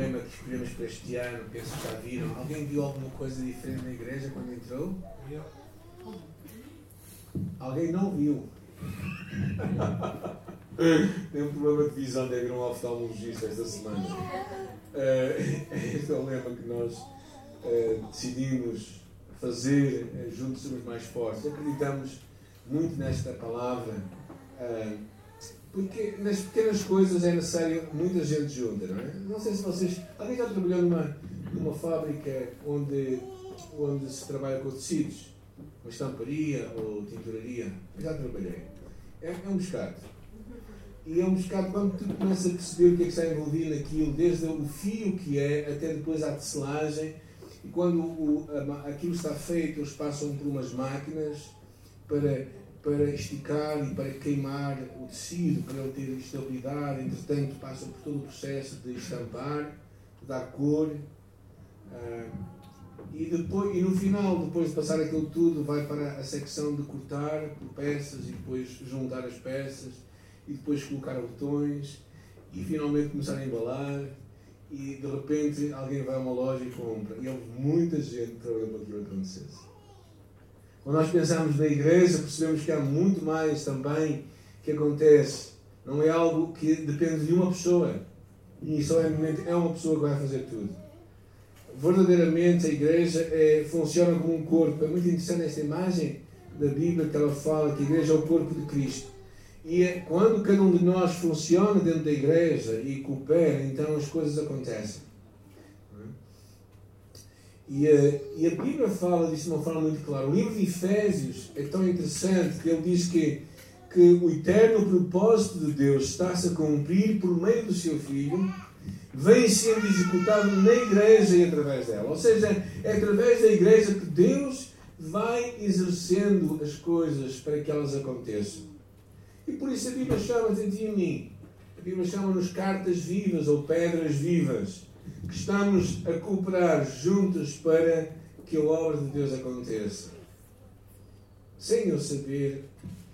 lema que escolhemos para este ano, penso que já viram. Alguém viu alguma coisa diferente na igreja quando entrou? Alguém não viu. Tem um problema de visão de haver um oftalmologista esta semana. Uh, este é o lema que nós uh, decidimos fazer uh, juntos somos mais fortes. Acreditamos muito nesta palavra. Porque nas pequenas coisas é necessário muita gente junta, não é? Não sei se vocês. Alguém já trabalhou numa, numa fábrica onde, onde se trabalha com tecidos? Uma estamparia ou tinturaria? Já trabalhei. É, é um bocado. E é um bocado quando tu começas a perceber o que é que está envolvido naquilo, desde o fio que é até depois a tecelagem. E quando o, a, aquilo está feito, eles passam por umas máquinas para para esticar e para queimar o tecido, para ele ter estabilidade. Entretanto, passa por todo o processo de estampar, de dar cor. Uh, e, depois, e no final, depois de passar aquilo tudo, vai para a secção de cortar por peças e depois juntar as peças e depois colocar botões e finalmente começar a embalar. E de repente alguém vai a uma loja e compra. E houve muita gente trabalhando para que aquilo acontecesse. Quando nós pensamos na igreja, percebemos que há muito mais também que acontece. Não é algo que depende de uma pessoa. E só é, é uma pessoa que vai fazer tudo. Verdadeiramente a igreja é, funciona como um corpo. É muito interessante esta imagem da Bíblia que ela fala que a igreja é o corpo de Cristo. E é, quando cada um de nós funciona dentro da igreja e coopera, então as coisas acontecem. E a, e a Bíblia fala disso de uma forma muito clara. O livro de Efésios é tão interessante que ele diz que, que o eterno propósito de Deus está-se a cumprir por meio do seu Filho, vem sendo executado na igreja e através dela. Ou seja, é através da igreja que Deus vai exercendo as coisas para que elas aconteçam. E por isso a Bíblia chama-te a ti mim. A Bíblia chama-nos cartas vivas ou pedras vivas que estamos a cooperar juntos para que a obra de Deus aconteça. Sem eu saber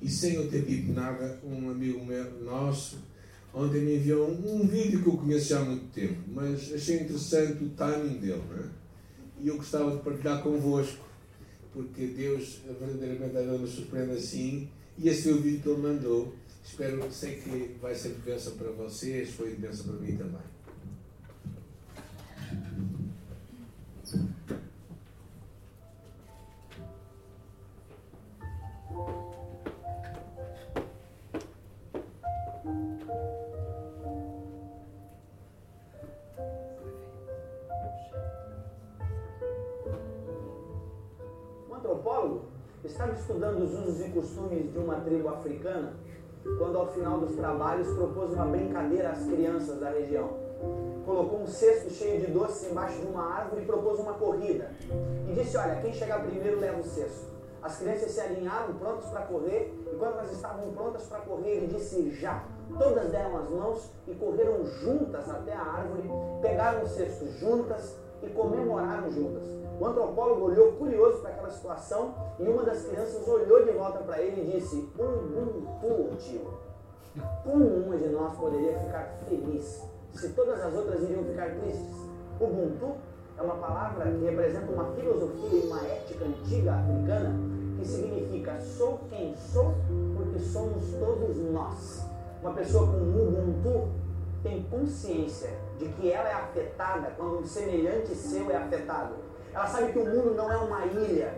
e sem eu ter dito nada, um amigo meu, nosso ontem me enviou um, um, vídeo que eu conheço já há muito tempo, mas achei interessante o timing dele. É? E eu gostava de partilhar convosco, porque Deus verdadeiramente nos surpreende assim. E esse foi o vídeo que ele mandou. Espero, sei que vai ser de bênção para vocês, foi de bênção para mim também. De uma tribo africana quando, ao final dos trabalhos, propôs uma brincadeira às crianças da região. Colocou um cesto cheio de doces embaixo de uma árvore e propôs uma corrida. E disse: Olha, quem chegar primeiro leva o cesto. As crianças se alinharam prontas para correr, e quando elas estavam prontas para correr, ele disse: Já. Todas deram as mãos e correram juntas até a árvore, pegaram o cesto juntas e comemoraram juntas. O antropólogo olhou curioso para aquela situação e uma das crianças olhou de volta para ele e disse: Ubuntu, tio. Como uma de nós poderia ficar feliz se todas as outras iriam ficar tristes? Ubuntu é uma palavra que representa uma filosofia e uma ética antiga africana que significa sou quem sou porque somos todos nós. Uma pessoa com Ubuntu tem consciência de que ela é afetada quando um semelhante seu é afetado ela sabe que o mundo não é uma ilha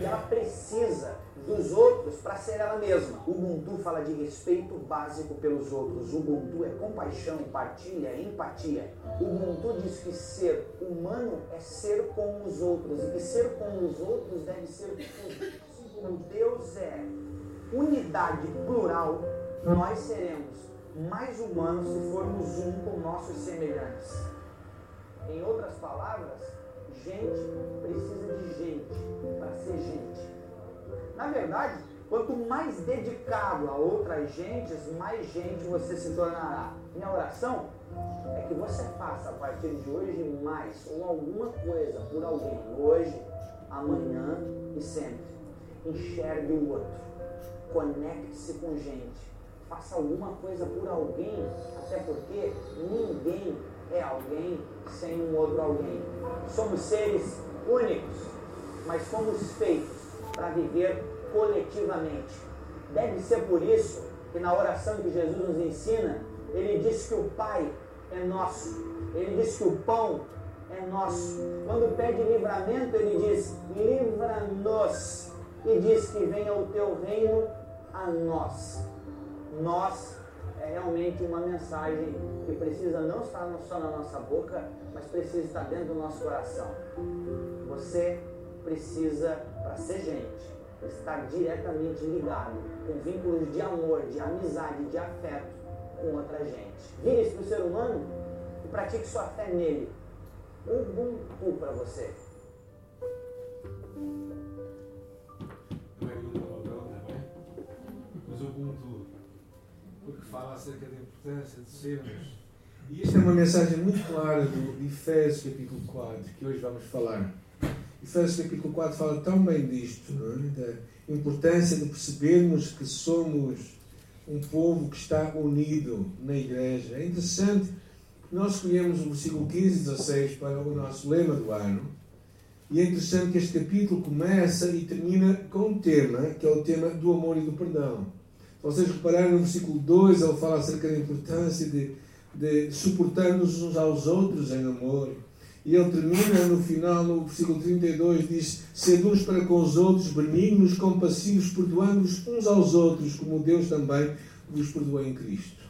e ela precisa dos outros para ser ela mesma. O Ubuntu fala de respeito básico pelos outros. O Ubuntu é compaixão, partilha, empatia. O Ubuntu diz que ser humano é ser com os outros e que ser com os outros deve ser tudo. Como Deus é unidade plural, nós seremos mais humanos se formos um com nossos semelhantes. Em outras palavras, gente precisa de gente para ser gente. Na verdade, quanto mais dedicado a outras gentes, mais gente você se tornará. Minha oração é que você faça a partir de hoje mais ou alguma coisa por alguém, hoje, amanhã e sempre. Enxergue o outro, conecte-se com gente, faça alguma coisa por alguém, até porque ninguém é alguém sem um outro alguém. Somos seres únicos, mas fomos feitos para viver coletivamente. Deve ser por isso que na oração que Jesus nos ensina, ele diz que o Pai é nosso. Ele diz que o pão é nosso. Quando pede livramento, ele diz: livra-nos. E diz que venha o teu reino a nós. Nós é realmente uma mensagem que precisa não estar só na nossa boca, mas precisa estar dentro do nosso coração. Você precisa, para ser gente, estar diretamente ligado com vínculos de amor, de amizade, de afeto com outra gente. Vire-se para o ser humano e pratique sua fé nele. Ubuntu para você. Não é Ubuntu fala acerca da importância de sermos. E esta é uma mensagem muito clara do Efésios capítulo 4, que hoje vamos falar. Efésios capítulo 4 fala tão bem disto, é? da importância de percebermos que somos um povo que está unido na igreja. É interessante que nós escolhemos o versículo 15 e 16 para o nosso lema do ano. E é interessante que este capítulo começa e termina com um tema, que é o tema do amor e do perdão. Vocês repararem no versículo 2, ele fala acerca da importância de, de suportar-nos uns aos outros em amor. E ele termina no final, no versículo 32, diz: Sendo uns para com os outros benignos, compassivos, perdoando-vos uns aos outros, como Deus também vos perdoou em Cristo.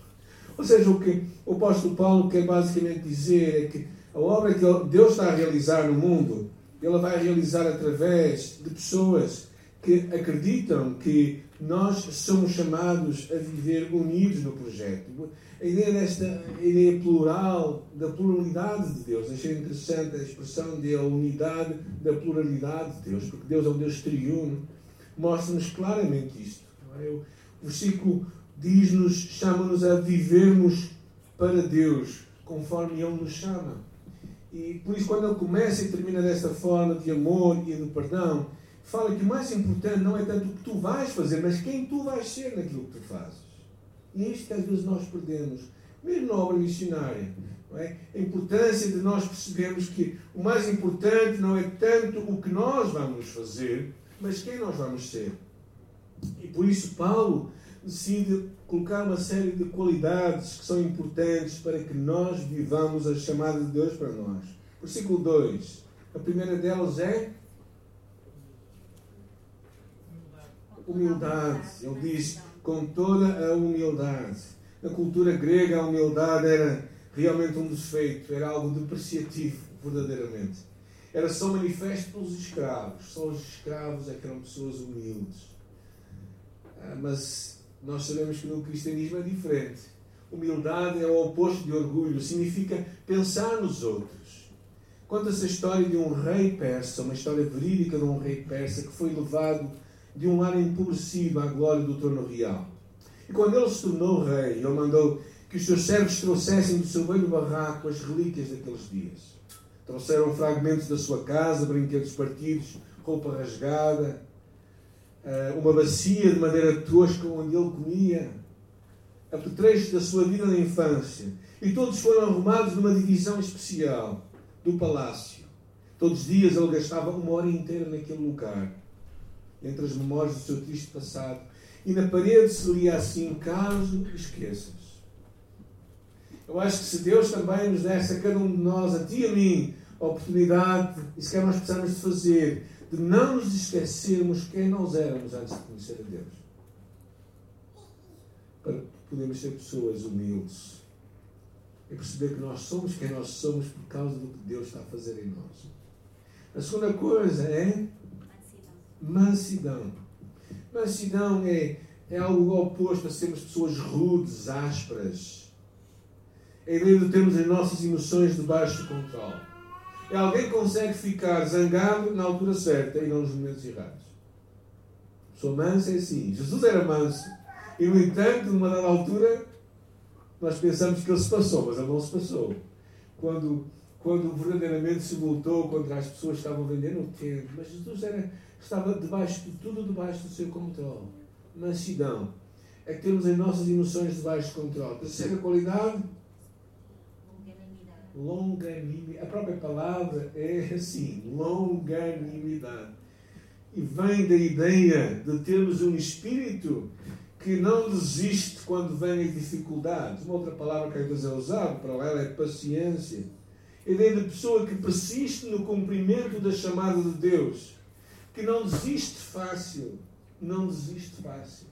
Ou seja, o que o apóstolo Paulo quer basicamente dizer é que a obra que Deus está a realizar no mundo, ele vai realizar através de pessoas que acreditam que nós somos chamados a viver unidos no projeto a ideia desta a ideia plural, da pluralidade de Deus. Achei interessante a expressão de a unidade da pluralidade de Deus, porque Deus é um Deus triuno. Mostra-nos claramente isto. É? O versículo diz-nos, chama-nos a vivermos para Deus, conforme Ele nos chama. E por isso, quando ele começa e termina desta forma de amor e de perdão, fala que o mais importante não é tanto o que tu vais fazer, mas quem tu vais ser naquilo que tu fazes. E é isto que às vezes nós perdemos, mesmo na obra missionária. É? A importância de nós percebermos que o mais importante não é tanto o que nós vamos fazer, mas quem nós vamos ser. E por isso Paulo decide colocar uma série de qualidades que são importantes para que nós vivamos a chamada de Deus para nós. Versículo 2. A primeira delas é humildade. Ele diz: com toda a humildade. Na cultura grega, a humildade era realmente um defeito, era algo depreciativo, verdadeiramente. Era só manifesto pelos escravos. Só os escravos é que eram pessoas humildes. Ah, mas nós sabemos que no cristianismo é diferente. Humildade é o oposto de orgulho, significa pensar nos outros. Conta-se a história de um rei persa, uma história verídica de um rei persa que foi levado de um lar empobrecido à glória do trono real. E quando ele se tornou rei, ele mandou que os seus servos trouxessem do seu velho barraco as relíquias daqueles dias. Trouxeram fragmentos da sua casa, brinquedos partidos, roupa rasgada, eh, uma bacia de madeira tosca onde ele comia, apetrechos da sua vida na infância. E todos foram arrumados numa divisão especial do palácio. Todos os dias ele gastava uma hora inteira naquele lugar entre as memórias do seu triste passado. E na parede se lia assim: caso esqueças. Eu acho que se Deus também nos desse a cada um de nós, a ti e a mim, a oportunidade, e se quer nós precisamos de fazer, de não nos esquecermos quem nós éramos antes de conhecer a Deus. Para podermos ser pessoas humildes. E perceber que nós somos quem nós somos por causa do que Deus está a fazer em nós. A segunda coisa é mansidão. Mansidão é, é algo oposto a sermos pessoas rudes, ásperas. É de termos as nossas emoções debaixo de controle. É alguém que consegue ficar zangado na altura certa e não nos momentos errados. Sou manso é assim. Jesus era manso. E, no entanto, numa dada altura, nós pensamos que ele se passou, mas ele não se passou. Quando, quando verdadeiramente se voltou contra as pessoas que estavam vendendo o templo. Mas Jesus era estava debaixo de tudo debaixo do seu controle. Mansidão. É que temos as nossas emoções debaixo de controle. Terceira qualidade? Longanimidade. A própria palavra é assim, longanimidade. E vem da ideia de termos um espírito que não desiste quando vêm as dificuldades. Uma outra palavra que às vezes é usada para ela é paciência. A ideia de pessoa que persiste no cumprimento da chamada de Deus, que não desiste fácil, não desiste fácil.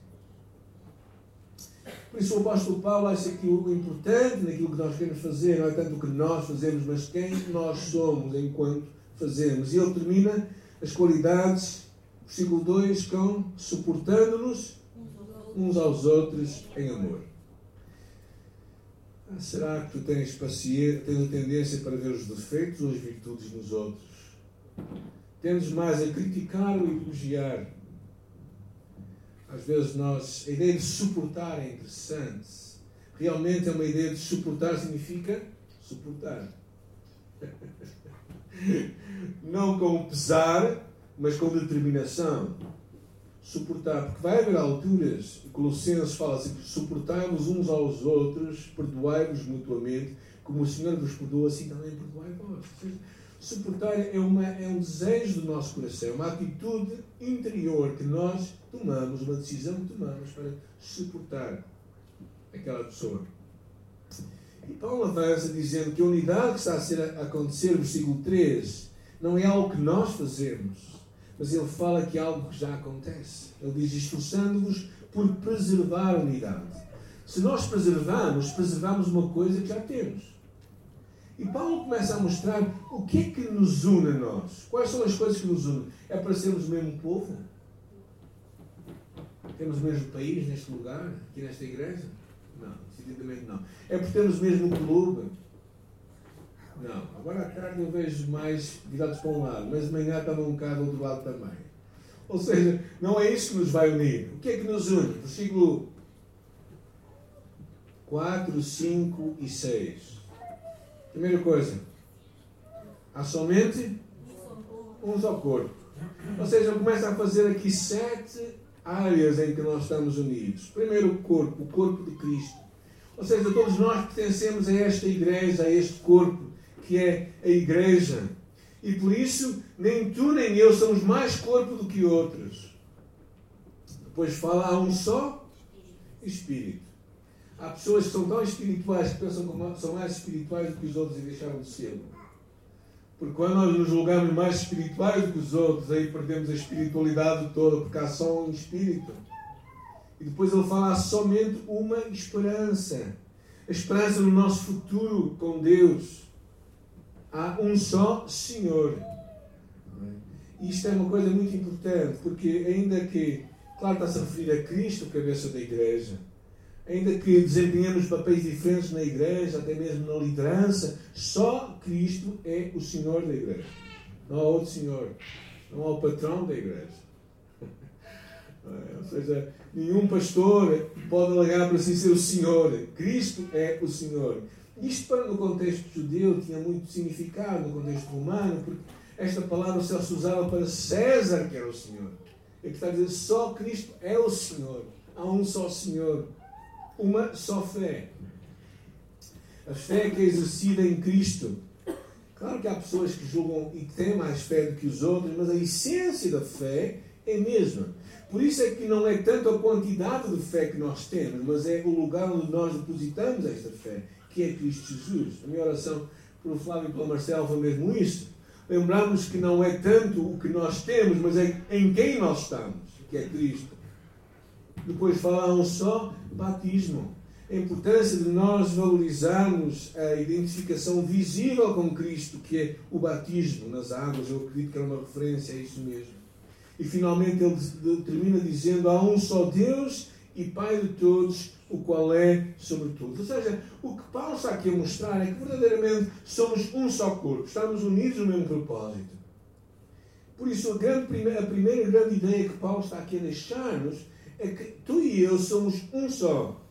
Por isso o apóstolo Paulo acha que o importante naquilo que nós queremos fazer não é tanto o que nós fazemos, mas quem nós somos enquanto fazemos. E ele termina as qualidades, versículo 2, com suportando-nos uns aos outros em amor. Será que tu tens paciência, tens a tendência para ver os defeitos ou as virtudes nos outros? Tendes mais a criticar ou elogiar? Às vezes nós, a ideia de suportar é interessante. Realmente é uma ideia de suportar significa suportar. Não com pesar, mas com determinação. Suportar, porque vai haver alturas, Colossenses fala assim, suportai-vos uns aos outros, perdoai-vos mutuamente, como o Senhor vos perdoa, assim também perdoai vós. Suportar é, uma, é um desejo do nosso coração, uma atitude interior que nós tomamos, uma decisão que tomamos para suportar aquela pessoa. E Paulo avança dizendo que a unidade que está a, ser, a acontecer, versículo 3, não é algo que nós fazemos, mas ele fala que algo que já acontece. Ele diz: esforçando-vos por preservar a unidade. Se nós preservarmos, preservamos uma coisa que já temos. E Paulo começa a mostrar o que é que nos une a nós. Quais são as coisas que nos unem? É para sermos o mesmo povo? Temos o mesmo país neste lugar, aqui nesta igreja? Não, definitivamente não. É por termos o mesmo clube? Não. Agora à tarde eu vejo mais virados para um lado, mas de manhã estava um bocado do outro lado também. Ou seja, não é isso que nos vai unir. O que é que nos une? Versículo 4, 5 e 6. Primeira coisa, há somente um só corpo. Ou seja, começa a fazer aqui sete áreas em que nós estamos unidos. Primeiro, o corpo, o corpo de Cristo. Ou seja, todos nós pertencemos a esta igreja, a este corpo, que é a igreja. E por isso, nem tu nem eu somos mais corpo do que outros. Depois fala, há um só Espírito. Há pessoas que são tão espirituais que pensam que são mais espirituais do que os outros e deixaram de ser. Porque quando nós nos julgamos mais espirituais do que os outros, aí perdemos a espiritualidade toda, porque há só um espírito. E depois ele fala há somente uma esperança. A esperança no nosso futuro com Deus. Há um só Senhor. Isto é uma coisa muito importante, porque ainda que, claro, está-se a referir a Cristo, cabeça da igreja, ainda que desempenhemos papéis diferentes na igreja, até mesmo na liderança, só Cristo é o Senhor da igreja. Não há outro Senhor. Não há o patrão da igreja. Ou seja, nenhum pastor pode alegar para si ser o Senhor. Cristo é o Senhor. Isto, no contexto judeu, tinha muito significado, no contexto romano, porque esta palavra só se usava para César, que era o Senhor. E que está a dizer, só Cristo é o Senhor. Há um só Senhor uma só fé. A fé que é exercida em Cristo. Claro que há pessoas que julgam e que têm mais fé do que os outros, mas a essência da fé é a mesma. Por isso é que não é tanto a quantidade de fé que nós temos, mas é o lugar onde nós depositamos esta fé, que é Cristo Jesus. A minha oração pelo Flávio e pelo Marcelo foi mesmo isso. Lembramos que não é tanto o que nós temos, mas é em quem nós estamos, que é Cristo. Depois fala um só batismo. A importância de nós valorizarmos a identificação visível com Cristo, que é o batismo nas águas. Eu acredito que é uma referência a isso mesmo. E finalmente ele termina dizendo: há um só Deus e Pai de todos, o qual é sobre todos. Ou seja, o que Paulo está aqui a mostrar é que verdadeiramente somos um só corpo, estamos unidos no mesmo propósito. Por isso, a, grande, a primeira grande ideia que Paulo está aqui a deixar-nos é que tu e eu somos um só.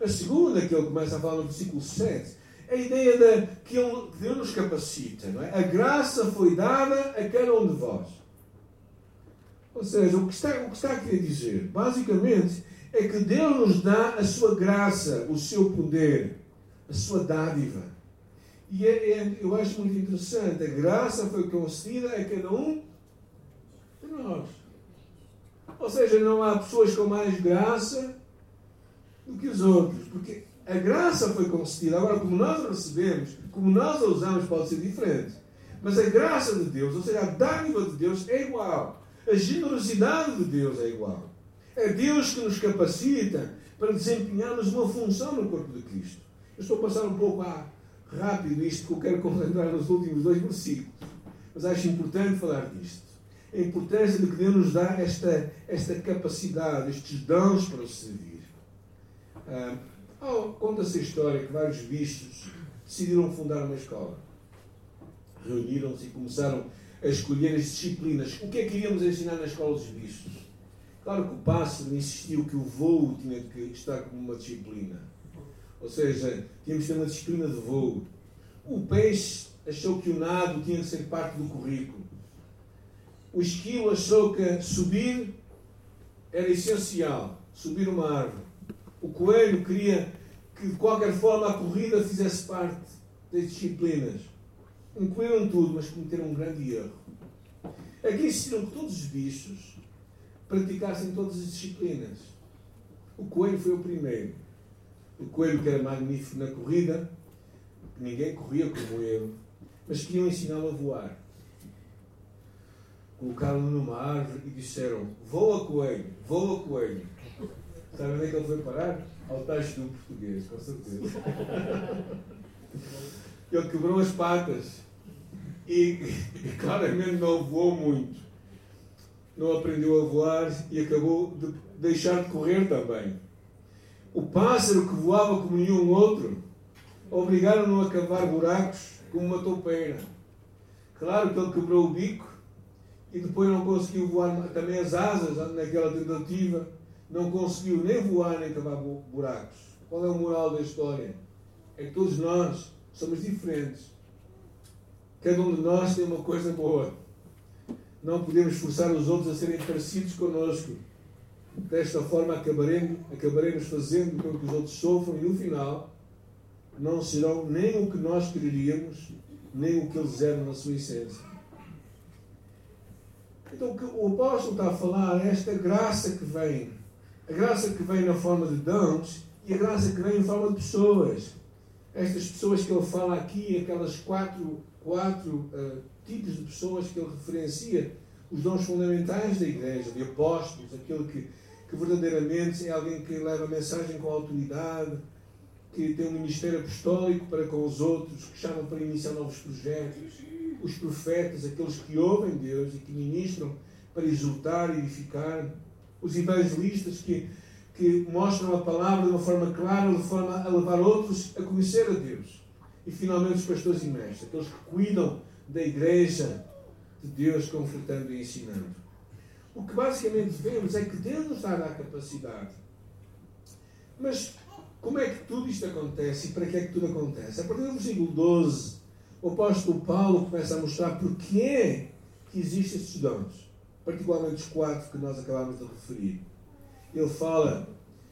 A segunda, que ele começa a falar no versículo 7, é a ideia de que Deus nos capacita. Não é? A graça foi dada a cada um de vós. Ou seja, o que, está, o que está a querer dizer, basicamente, é que Deus nos dá a sua graça, o seu poder, a sua dádiva. E é, é, eu acho muito interessante, a graça foi concedida a cada um de nós. Ou seja, não há pessoas com mais graça do que os outros, porque a graça foi concedida. Agora, como nós recebemos, como nós a usamos, pode ser diferente. Mas a graça de Deus, ou seja, a dádiva de Deus é igual. A generosidade de Deus é igual. É Deus que nos capacita para desempenharmos uma função no corpo de Cristo. Eu estou a passar um pouco a rápido isto que eu quero concentrar nos últimos dois versículos. Mas acho importante falar disto. A importância de que Deus nos dá esta, esta capacidade, estes dons para servir. Ah, oh, Conta-se a história que vários bichos decidiram fundar uma escola. Reuniram-se e começaram a escolher as disciplinas. O que é que iríamos ensinar na escola dos bichos? Claro que o pássaro insistiu que o voo tinha que estar como uma disciplina. Ou seja, tínhamos que ter uma disciplina de voo. O peixe achou que o nado tinha que ser parte do currículo. O esquilo achou que subir era essencial, subir uma árvore. O coelho queria que, de qualquer forma, a corrida fizesse parte das disciplinas. Incluíram tudo, mas cometeram um grande erro. Aqui insistiram que todos os bichos praticassem todas as disciplinas. O coelho foi o primeiro. O coelho que era magnífico na corrida, ninguém corria como ele, mas queriam ensiná-lo a voar. Colocaram-no numa árvore e disseram: Voa coelho, voa coelho. Sabe onde é que ele foi parar? Ao tacho do português, com certeza. Ele quebrou as patas e, e claramente não voou muito. Não aprendeu a voar e acabou de deixar de correr também. O pássaro que voava como nenhum outro obrigaram-no a cavar buracos como uma toupeira. Claro que ele quebrou o bico e depois não conseguiu voar também as asas naquela tentativa. Não conseguiu nem voar nem cavar buracos. Qual é o moral da história? É que todos nós somos diferentes. Cada um de nós tem uma coisa boa. Não podemos forçar os outros a serem parecidos connosco. Desta forma acabaremos, acabaremos fazendo com que os outros sofram e no final não serão nem o que nós quereríamos, nem o que eles eram na sua essência. Então o apóstolo está a falar é esta graça que vem. A graça que vem na forma de dons e a graça que vem em forma de pessoas. Estas pessoas que ele fala aqui, aquelas quatro, quatro uh, tipos de pessoas que ele referencia, os dons fundamentais da igreja, de apóstolos, aquele que, que verdadeiramente é alguém que leva a mensagem com autoridade, que tem um ministério apostólico para com os outros, que chamam para iniciar novos projetos, os profetas, aqueles que ouvem Deus e que ministram para exultar e edificar, os evangelistas que, que mostram a palavra de uma forma clara, de forma a levar outros a conhecer a Deus. E finalmente os pastores e mestres, aqueles que cuidam da igreja de Deus, confortando e ensinando. O que basicamente vemos é que Deus nos dá a capacidade. Mas como é que tudo isto acontece e para que é que tudo acontece? A partir do versículo 12, o apóstolo Paulo começa a mostrar porque é que existem estes dons, particularmente os quatro que nós acabamos de referir. Ele fala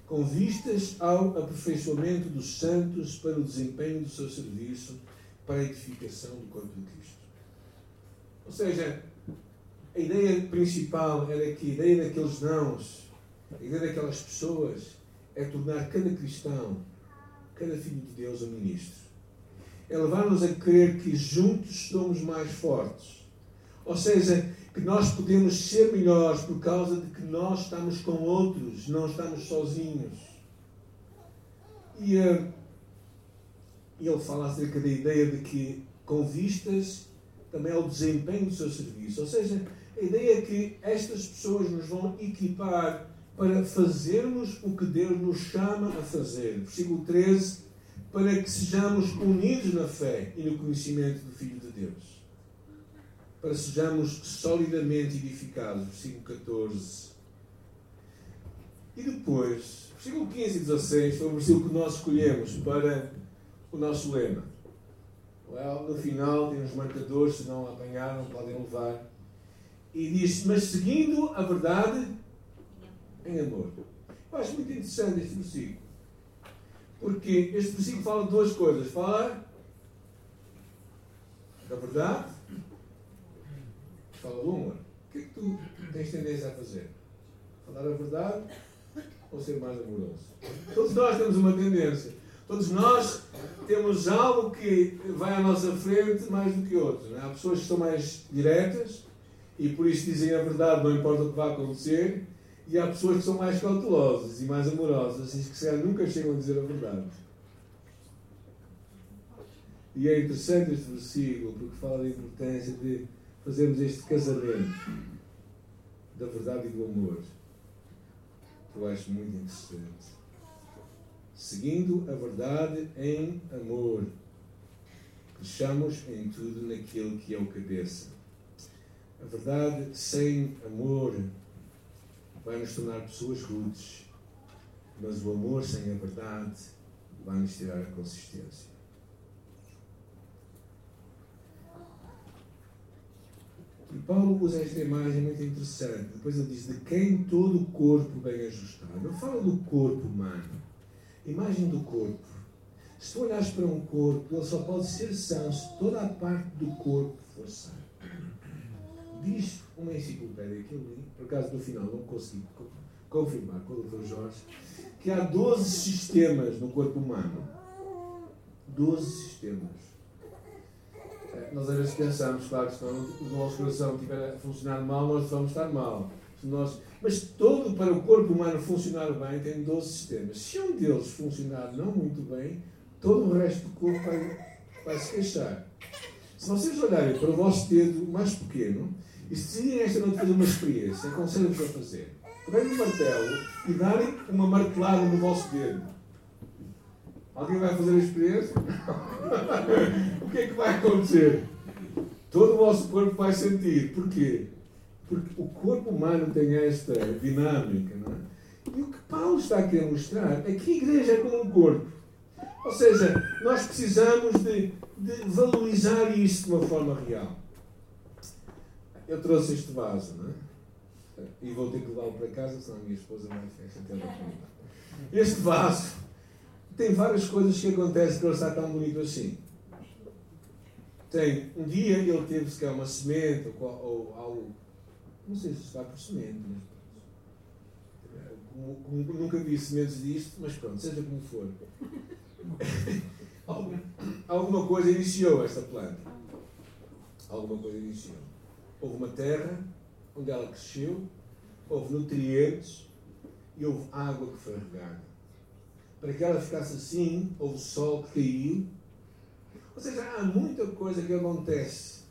com vistas ao aperfeiçoamento dos santos para o desempenho do seu serviço para a edificação do corpo de Cristo. Ou seja, a ideia principal era que a ideia daqueles dons, a ideia daquelas pessoas, é tornar cada cristão, cada filho de Deus, um ministro. É levar-nos a crer que juntos somos mais fortes. Ou seja, que nós podemos ser melhores por causa de que nós estamos com outros, não estamos sozinhos. E uh, ele fala acerca da ideia de que, com vistas também ao desempenho do seu serviço. Ou seja, a ideia é que estas pessoas nos vão equipar para fazermos o que Deus nos chama a fazer. Versículo 13, para que sejamos unidos na fé e no conhecimento do Filho de Deus. Para sejamos solidamente edificados. Versículo 14. E depois, versículo 15 e 16 foi o versículo que nós escolhemos para o nosso lema. Well, no final tem uns marcadores, se não apanharam, podem levar. E diz: Mas seguindo a verdade em amor. Eu acho muito interessante este versículo. Porque este versículo fala de duas coisas. Fala A verdade fala do amor. O que é que tu tens tendência a fazer? Falar a verdade ou ser mais amoroso? Todos nós temos uma tendência. Todos nós temos algo que vai à nossa frente mais do que outros. É? Há pessoas que são mais diretas e por isso dizem a verdade, não importa o que vai acontecer. E há pessoas que são mais cautelosas e mais amorosas e que se nunca chegam a dizer a verdade. E é interessante este versículo porque fala da importância de fazermos este casamento da verdade e do amor. Eu acho muito interessante. Seguindo a verdade em amor. Cresçamos em tudo naquilo que é o cabeça. A verdade sem amor vai nos tornar pessoas rudes, mas o amor sem a verdade vai nos tirar a consistência. E Paulo usa esta imagem muito interessante. Depois ele diz: de quem todo o corpo bem ajustado. Ele fala do corpo humano. Imagem do corpo. Se tu olhares para um corpo, ele só pode ser são se toda a parte do corpo for sã. Diz uma enciclopédia que eu li, por acaso no final não consegui confirmar com o Dr. Jorge, que há 12 sistemas no corpo humano. 12 sistemas. É, nós às vezes pensamos, claro, que se o nosso coração estiver a funcionar mal, nós vamos estar mal. Mas todo para o corpo humano funcionar bem tem 12 sistemas. Se um deles funcionar não muito bem, todo o resto do corpo vai, vai se queixar. Se vocês olharem para o vosso dedo mais pequeno, e se decidirem esta noite fazer uma experiência, aconselho-vos a fazer. Peguem um martelo e darem uma martelada no vosso dedo. Alguém vai fazer a experiência? o que é que vai acontecer? Todo o vosso corpo vai sentir. Porquê? Porque o corpo humano tem esta dinâmica, não é? E o que Paulo está a querer mostrar é que a igreja é como um corpo. Ou seja, nós precisamos de, de valorizar isto de uma forma real. Eu trouxe este vaso, não é? E vou ter que levá-lo para casa, senão a minha esposa vai ficar. Este vaso tem várias coisas que acontecem que ele está tão bonito assim. Tem, um dia ele teve se uma semente ou, ou algo, não sei se está por semente, mas como, como, nunca vi sementes disto, mas pronto, seja como for. alguma coisa iniciou esta planta. Alguma coisa iniciou. Houve uma terra onde ela cresceu, houve nutrientes e houve água que foi regada para que ela ficasse assim, ou o sol que caiu. Ou seja, há muita coisa que acontece.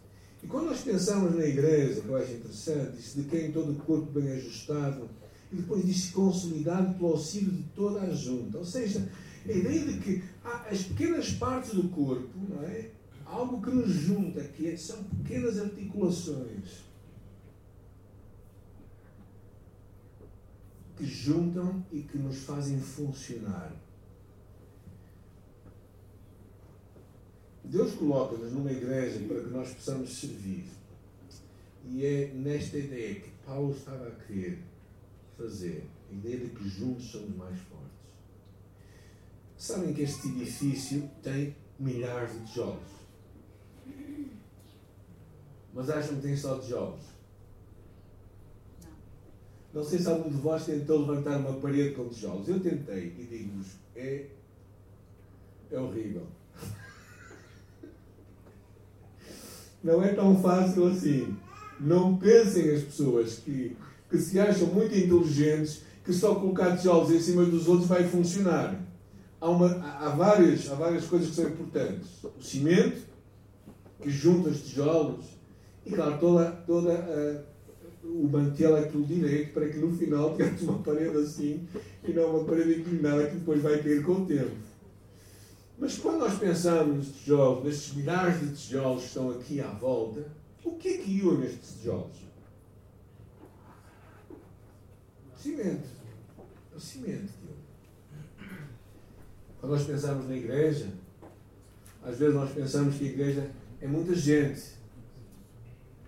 E quando nós pensamos na igreja, que eu acho interessante, diz de quem todo o corpo bem ajustado, e depois diz consolidado pelo auxílio de toda a junta. Ou seja, a ideia de que há as pequenas partes do corpo, não é? Algo que nos junta, que é, são pequenas articulações que juntam e que nos fazem funcionar. Deus coloca-nos numa igreja para que nós possamos servir. E é nesta ideia que Paulo estava a querer fazer a ideia de que juntos somos mais fortes. Sabem que este edifício tem milhares de tijolos. Mas acham que tem só tijolos? Não. Não sei se algum de vós tentou levantar uma parede com tijolos. Eu tentei e digo-vos, é, é horrível. Não é tão fácil assim. Não pensem as pessoas que, que se acham muito inteligentes que só colocar tijolos em cima dos outros vai funcionar. Há, uma, há, várias, há várias coisas que são importantes. O cimento, que junta os tijolos, e claro, toda, toda a, o mantel tudo direito para que no final tenhamos uma parede assim e não uma parede inclinada que depois vai cair com o tempo. Mas quando nós pensamos nos tijolos, nestes milhares de tijolos que estão aqui à volta, o que é que une estes tijolos? Cimento. É o cimento. Quando nós pensamos na igreja, às vezes nós pensamos que a igreja é muita gente.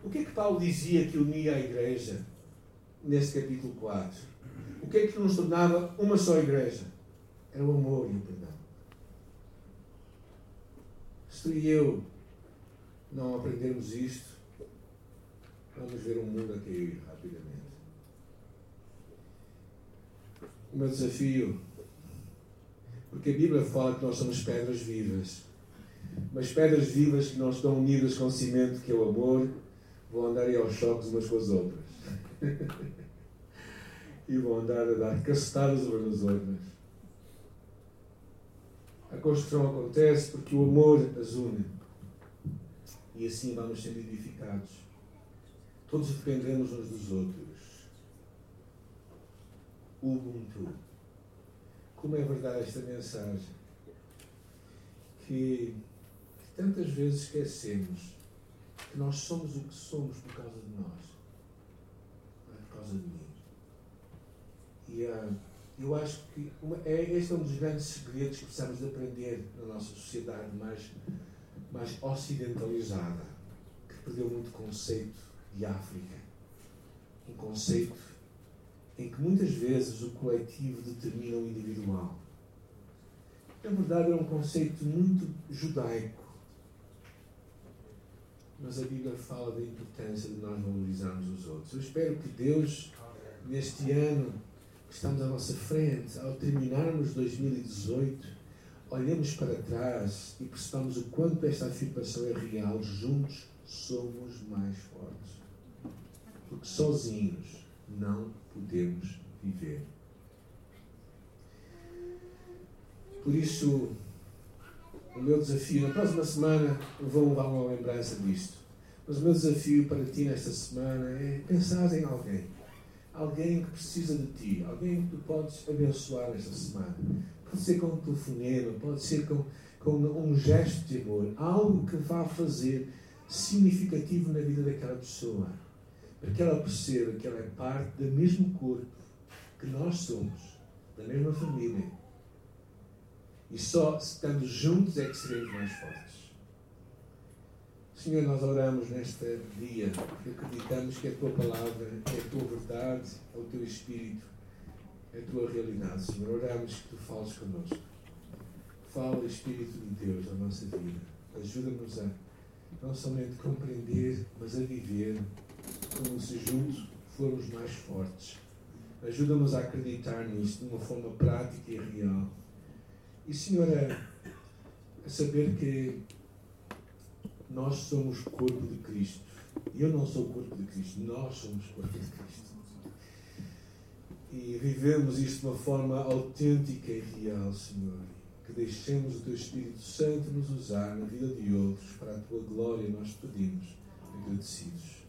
O que é que Paulo dizia que unia a igreja nesse capítulo 4? O que é que nos tornava uma só igreja? Era o amor e o perdão e eu não aprendermos isto, vamos ver o mundo a cair rapidamente. O meu desafio, porque a Bíblia fala que nós somos pedras vivas, mas pedras vivas que não estão unidas com cimento, que é o amor, vão andar aí aos choques umas com as outras. e vão andar a dar cacetadas umas nas outras. A construção acontece porque o amor as une. E assim vamos sendo edificados. Todos dependemos uns dos outros. Ubuntu. Como é verdade esta mensagem? Que, que tantas vezes esquecemos que nós somos o que somos por causa de nós, não é por causa de mim. E uh, eu acho que uma, é, este é um dos grandes segredos que precisamos de aprender na nossa sociedade mais, mais ocidentalizada, que perdeu muito conceito de África. Um conceito em que muitas vezes o coletivo determina o individual. Na verdade, é um conceito muito judaico mas a Bíblia fala da importância de nós valorizarmos os outros. Eu espero que Deus, neste ano que estamos à nossa frente, ao terminarmos 2018, olhemos para trás e percebamos o quanto esta afirmação é real. Juntos somos mais fortes. Porque sozinhos não podemos viver. Por isso, o meu desafio, na próxima semana vou levar uma lembrança disto. Mas o meu desafio para ti nesta semana é pensar em alguém. Alguém que precisa de ti. Alguém que tu podes abençoar esta semana. Pode ser com um telefonema, pode ser com, com um gesto de amor. Algo que vá fazer significativo na vida daquela pessoa. Para que ela perceba que ela é parte do mesmo corpo que nós somos, da mesma família e só estando juntos é que seremos mais fortes. Senhor, nós oramos neste dia, porque acreditamos que a tua palavra é a tua verdade, é o teu espírito, é a tua realidade. Senhor, oramos que tu fales connosco. Fala, Espírito de Deus, na nossa vida. Ajuda-nos a não somente compreender, mas a viver como se juntos formos mais fortes. Ajuda-nos a acreditar nisto de uma forma prática e real e, Senhora, a saber que nós somos corpo de Cristo. Eu não sou corpo de Cristo, nós somos corpo de Cristo. E vivemos isto de uma forma autêntica e real, Senhor. Que deixemos o Teu Espírito Santo nos usar na vida de outros para a Tua glória, nós pedimos, agradecidos.